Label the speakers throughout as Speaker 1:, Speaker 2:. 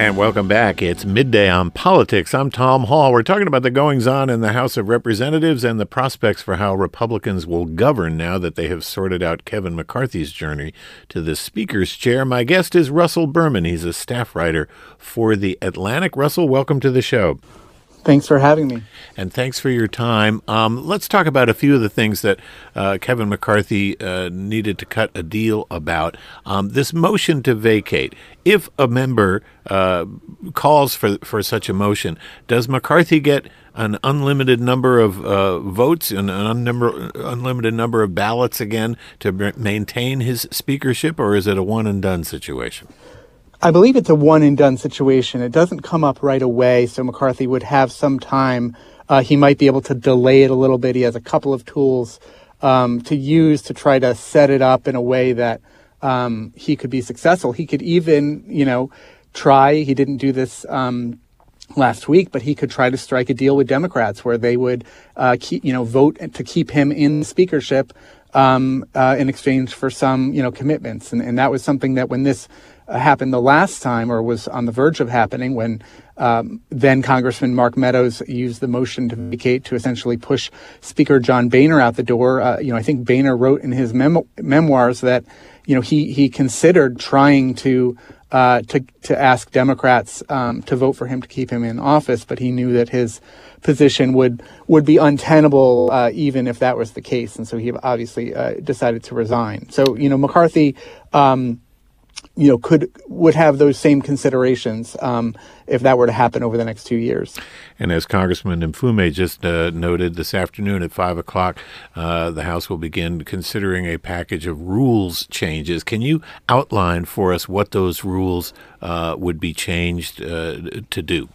Speaker 1: And welcome back. It's midday on politics. I'm Tom Hall. We're talking about the goings on in the House of Representatives and the prospects for how Republicans will govern now that they have sorted out Kevin McCarthy's journey to the Speaker's chair. My guest is Russell Berman. He's a staff writer for The Atlantic. Russell, welcome to the show.
Speaker 2: Thanks for having me.
Speaker 1: And thanks for your time. Um, let's talk about a few of the things that uh, Kevin McCarthy uh, needed to cut a deal about. Um, this motion to vacate. If a member uh, calls for, for such a motion, does McCarthy get an unlimited number of uh, votes and an unnumber, unlimited number of ballots again to maintain his speakership, or is it a one and done situation?
Speaker 2: I believe it's a one and done situation. It doesn't come up right away, so McCarthy would have some time. Uh, he might be able to delay it a little bit. He has a couple of tools um, to use to try to set it up in a way that um, he could be successful. He could even, you know, try. He didn't do this um, last week, but he could try to strike a deal with Democrats where they would, uh, keep, you know, vote to keep him in speakership um, uh, in exchange for some, you know, commitments. And, and that was something that when this happened the last time, or was on the verge of happening, when um, then Congressman Mark Meadows used the motion to vacate to essentially push Speaker John Boehner out the door. Uh, you know, I think Boehner wrote in his memo- memoirs that you know he he considered trying to uh, to to ask Democrats um, to vote for him to keep him in office, but he knew that his position would would be untenable uh, even if that was the case, and so he obviously uh, decided to resign. So you know McCarthy. Um, you know, could would have those same considerations um, if that were to happen over the next two years.
Speaker 1: And as Congressman Mfume just uh, noted this afternoon at five o'clock, uh, the House will begin considering a package of rules changes. Can you outline for us what those rules uh, would be changed uh, to do?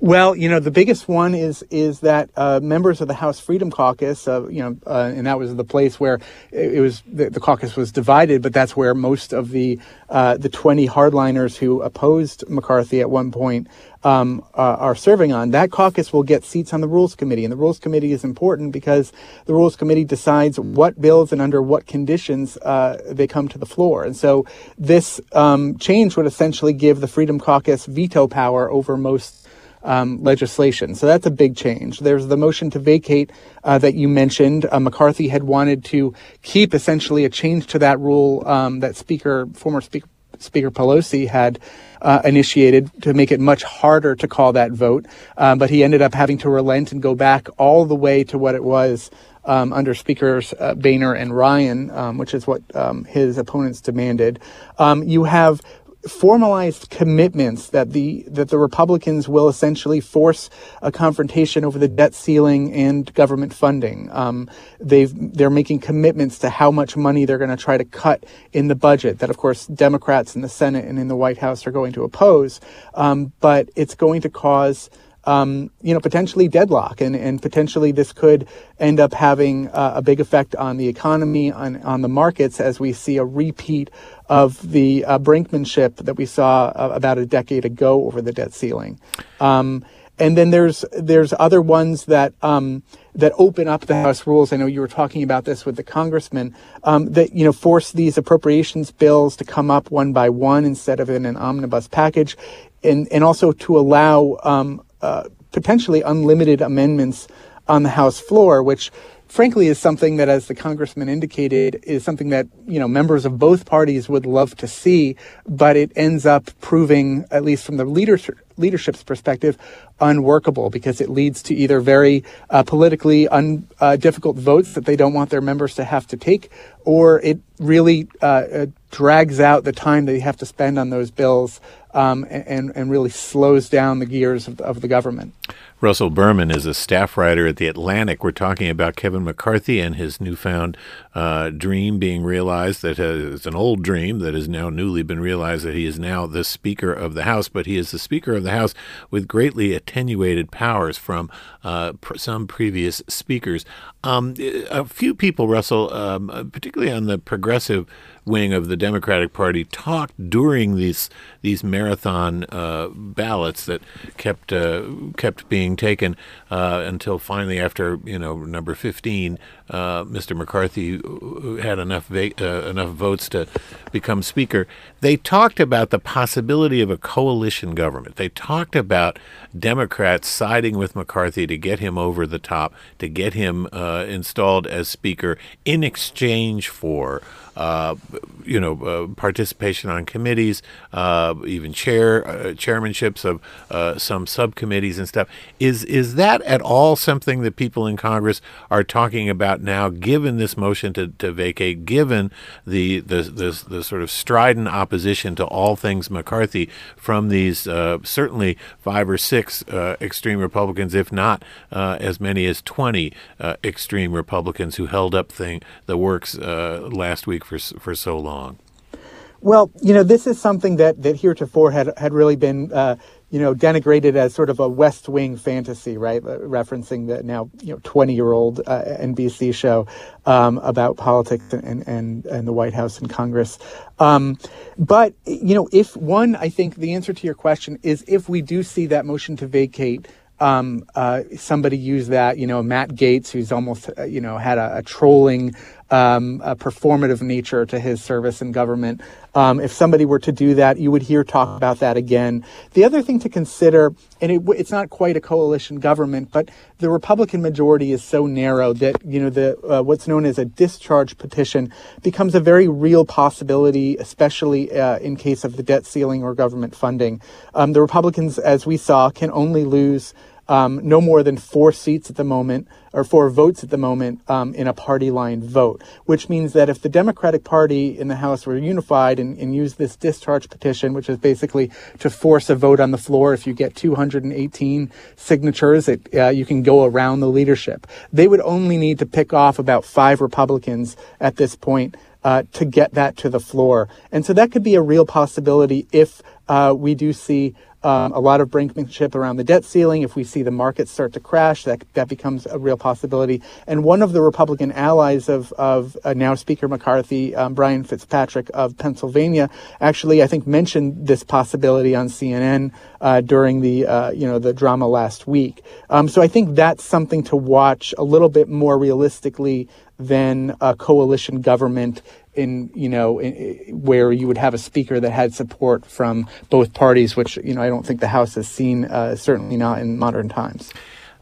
Speaker 2: Well, you know, the biggest one is is that uh, members of the House Freedom Caucus, uh, you know, uh, and that was the place where it, was the, the, caucus was divided, but that's where most of the uh, the 20 hardliners who opposed McCarthy at one point um, uh, are serving on. That caucus will get seats on the Rules Committee, and the Rules Committee is important because the Rules Committee decides what bills and under what conditions uh, they come to the floor. And so this um, change would essentially give the Freedom Caucus veto power over most um, legislation. So that's a big change. There's the motion to vacate uh, that you mentioned. Uh, McCarthy had wanted to keep essentially a change to that rule um, that Speaker, former Speaker, Speaker Pelosi had uh, initiated to make it much harder to call that vote. Um, but he ended up having to relent and go back all the way to what it was um, under Speakers uh, Boehner and Ryan, um, which is what um, his opponents demanded. Um, you have formalized commitments that the that the Republicans will essentially force a confrontation over the debt ceiling and government funding. Um, they've they're making commitments to how much money they're going to try to cut in the budget. That of course Democrats in the Senate and in the White House are going to oppose, um, but it's going to cause um, you know, potentially deadlock, and, and potentially this could end up having uh, a big effect on the economy, on, on the markets, as we see a repeat of the uh, brinkmanship that we saw uh, about a decade ago over the debt ceiling. Um, and then there's there's other ones that um, that open up the House rules. I know you were talking about this with the congressman um, that you know force these appropriations bills to come up one by one instead of in an omnibus package, and and also to allow um, uh, potentially unlimited amendments on the House floor, which frankly is something that, as the congressman indicated, is something that you know members of both parties would love to see, but it ends up proving, at least from the leadership leadership's perspective, unworkable because it leads to either very uh, politically un, uh, difficult votes that they don't want their members to have to take, or it really uh, uh drags out the time they have to spend on those bills um, and, and really slows down the gears of, of the government.
Speaker 1: Russell Berman is a staff writer at The Atlantic. We're talking about Kevin McCarthy and his newfound uh, dream being realized that uh, it's an old dream that has now newly been realized that he is now the Speaker of the House, but he is the Speaker of the House with greatly attenuated powers from uh, pr- some previous speakers. Um, a few people, Russell, um, particularly on the progressive wing of the Democratic Party talked during these these marathon uh, ballots that kept uh, kept being taken uh, until finally, after you know number fifteen, uh, Mr. McCarthy had enough va- uh, enough votes to become Speaker, they talked about the possibility of a coalition government. They talked about Democrats siding with McCarthy to get him over the top, to get him installed as Speaker in exchange for uh, you know, uh, participation on committees, uh, even chair chairmanships of some subcommittees and stuff. Is is that at all something that people in Congress are talking about now? Given this motion to, to vacate, given the, the the the sort of strident opposition to all things McCarthy from these uh, certainly five or six extreme Republicans, if not as many as twenty extreme Republicans who held up thing the works last week for for so long?
Speaker 2: Well, you know, this is something that that heretofore had had really been. Uh, you know, denigrated as sort of a West Wing fantasy, right? Uh, referencing the now you know 20 year old uh, NBC show um, about politics and, and and the White House and Congress. Um, but you know, if one, I think the answer to your question is if we do see that motion to vacate um, uh, somebody used that, you know, Matt Gaetz, who's almost, uh, you know, had a, a trolling, um, a performative nature to his service in government. Um, if somebody were to do that, you would hear talk about that again. The other thing to consider, and it, it's not quite a coalition government, but the Republican majority is so narrow that you know the uh, what's known as a discharge petition becomes a very real possibility, especially uh, in case of the debt ceiling or government funding. Um, the Republicans, as we saw, can only lose um, no more than four seats at the moment, or four votes at the moment um, in a party line vote, which means that if the Democratic Party in the House were unified and, and used this discharge petition, which is basically to force a vote on the floor, if you get 218 signatures, it, uh, you can go around the leadership. They would only need to pick off about five Republicans at this point uh, to get that to the floor. And so that could be a real possibility if uh, we do see um, a lot of brinkmanship around the debt ceiling. If we see the markets start to crash, that that becomes a real possibility. And one of the Republican allies of of uh, now Speaker McCarthy, um, Brian Fitzpatrick of Pennsylvania, actually I think mentioned this possibility on CNN uh, during the uh, you know the drama last week. Um, so I think that's something to watch a little bit more realistically than a coalition government in you know in, where you would have a speaker that had support from both parties, which you know I don't think the House has seen, uh, certainly not in modern times.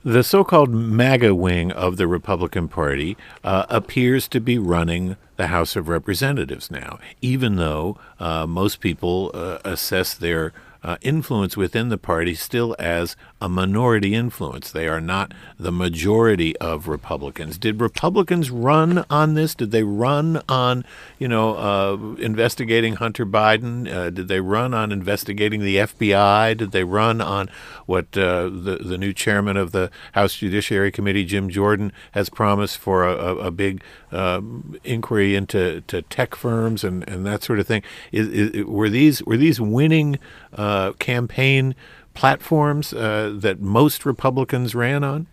Speaker 1: The so-called MAGA wing of the Republican Party uh, appears to be running the House of Representatives now, even though uh, most people uh, assess their uh, influence within the party still as a minority influence. They are not the majority of Republicans. Did Republicans run on this? Did they run on, you know, uh, investigating Hunter Biden? Uh, did they run on investigating the FBI? Did they run on what uh, the the new chairman of the House Judiciary Committee, Jim Jordan, has promised for a, a, a big um, inquiry into to tech firms and, and that sort of thing? Is, is, were these were these winning? Uh, uh, campaign platforms uh, that most Republicans ran on?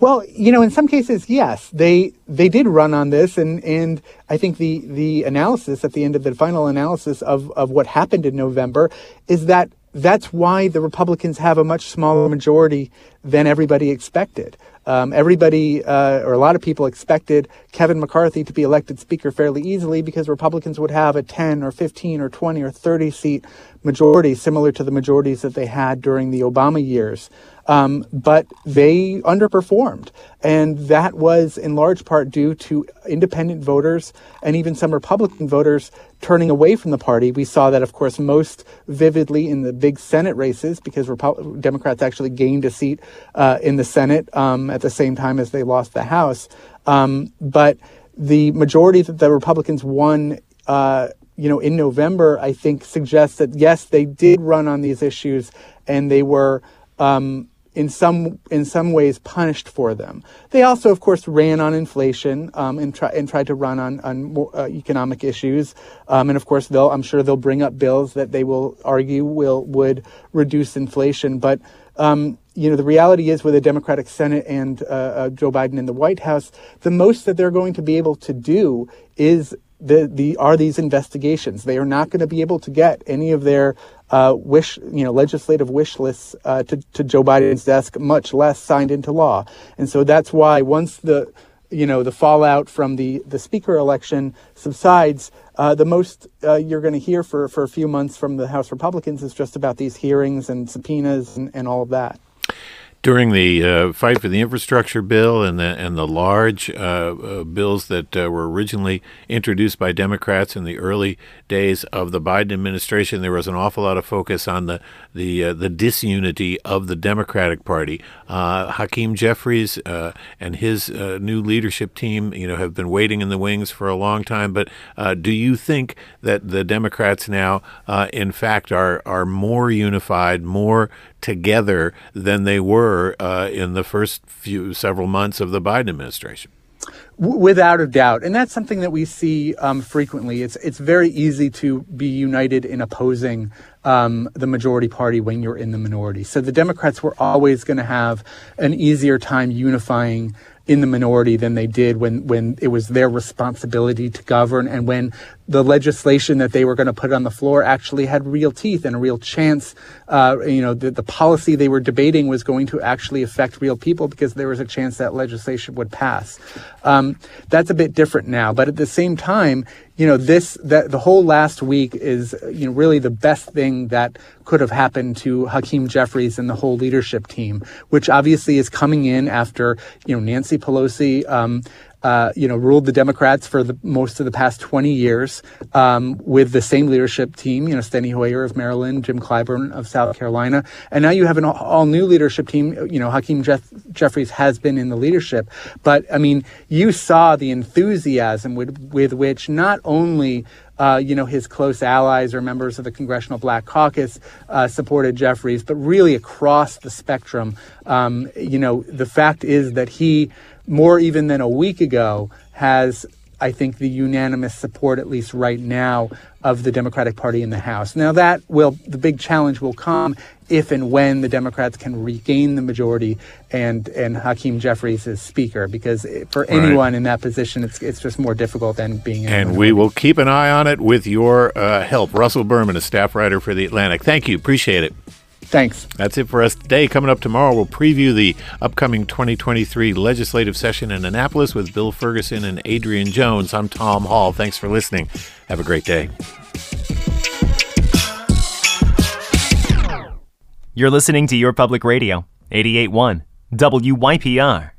Speaker 2: Well, you know, in some cases, yes, they they did run on this, and and I think the the analysis at the end of the final analysis of of what happened in November is that that's why the Republicans have a much smaller majority than everybody expected. Um, everybody, uh, or a lot of people, expected Kevin McCarthy to be elected Speaker fairly easily because Republicans would have a 10 or 15 or 20 or 30 seat majority, similar to the majorities that they had during the Obama years. Um, but they underperformed. And that was in large part due to independent voters and even some Republican voters turning away from the party. We saw that, of course, most vividly in the big Senate races because Repo- Democrats actually gained a seat uh, in the Senate um, at the same time as they lost the House. Um, but the majority that the Republicans won uh, you know, in November, I think suggests that yes, they did run on these issues, and they were um, in some in some ways punished for them. They also, of course, ran on inflation um, and try and tried to run on on more, uh, economic issues. Um, and of course, they'll I'm sure they'll bring up bills that they will argue will would reduce inflation, but. Um, you know, the reality is with a Democratic Senate and uh, uh, Joe Biden in the White House, the most that they're going to be able to do is the, the are these investigations. They are not going to be able to get any of their uh, wish, you know, legislative wish lists uh, to, to Joe Biden's desk, much less signed into law. And so that's why once the you know the fallout from the the speaker election subsides, uh, the most uh, you're going to hear for for a few months from the House Republicans is just about these hearings and subpoenas and, and all of that
Speaker 1: during the uh, fight for the infrastructure bill and the and the large uh, uh, bills that uh, were originally introduced by Democrats in the early days of the Biden administration, there was an awful lot of focus on the the uh, the disunity of the Democratic Party. Hakeem Jeffries and his new leadership team, you know, have been waiting in the wings for a long time. But do you think that the Democrats now, in fact, are are more unified, more together than they were uh, in the first few several months of the Biden administration.
Speaker 2: Without a doubt, and that's something that we see um, frequently. It's it's very easy to be united in opposing um, the majority party when you're in the minority. So the Democrats were always going to have an easier time unifying in the minority than they did when, when it was their responsibility to govern and when the legislation that they were going to put on the floor actually had real teeth and a real chance. Uh, you know, the, the policy they were debating was going to actually affect real people because there was a chance that legislation would pass. Um, that's a bit different now, but at the same time, you know, this that the whole last week is you know really the best thing that could have happened to Hakeem Jeffries and the whole leadership team, which obviously is coming in after you know Nancy Pelosi um, uh, you know, ruled the Democrats for the most of the past 20 years um, with the same leadership team, you know, Steny Hoyer of Maryland, Jim Clyburn of South Carolina. And now you have an all new leadership team. You know, Hakeem Jeff- Jeffries has been in the leadership. But, I mean, you saw the enthusiasm with, with which not only uh, you know, his close allies or members of the Congressional Black Caucus uh, supported Jeffries, but really across the spectrum. Um, you know, the fact is that he more even than a week ago, has, I think, the unanimous support, at least right now, of the Democratic Party in the House. Now, that will, the big challenge will come if and when the Democrats can regain the majority and, and Hakeem Jeffries is Speaker, because for right. anyone in that position, it's, it's just more difficult than being
Speaker 1: And we will keep an eye on it with your uh, help. Russell Berman, a staff writer for The Atlantic. Thank you. Appreciate it.
Speaker 2: Thanks.
Speaker 1: That's it for us today. Coming up tomorrow, we'll preview the upcoming 2023 legislative session in Annapolis with Bill Ferguson and Adrienne Jones. I'm Tom Hall. Thanks for listening. Have a great day.
Speaker 3: You're listening to Your Public Radio, 881 WYPR.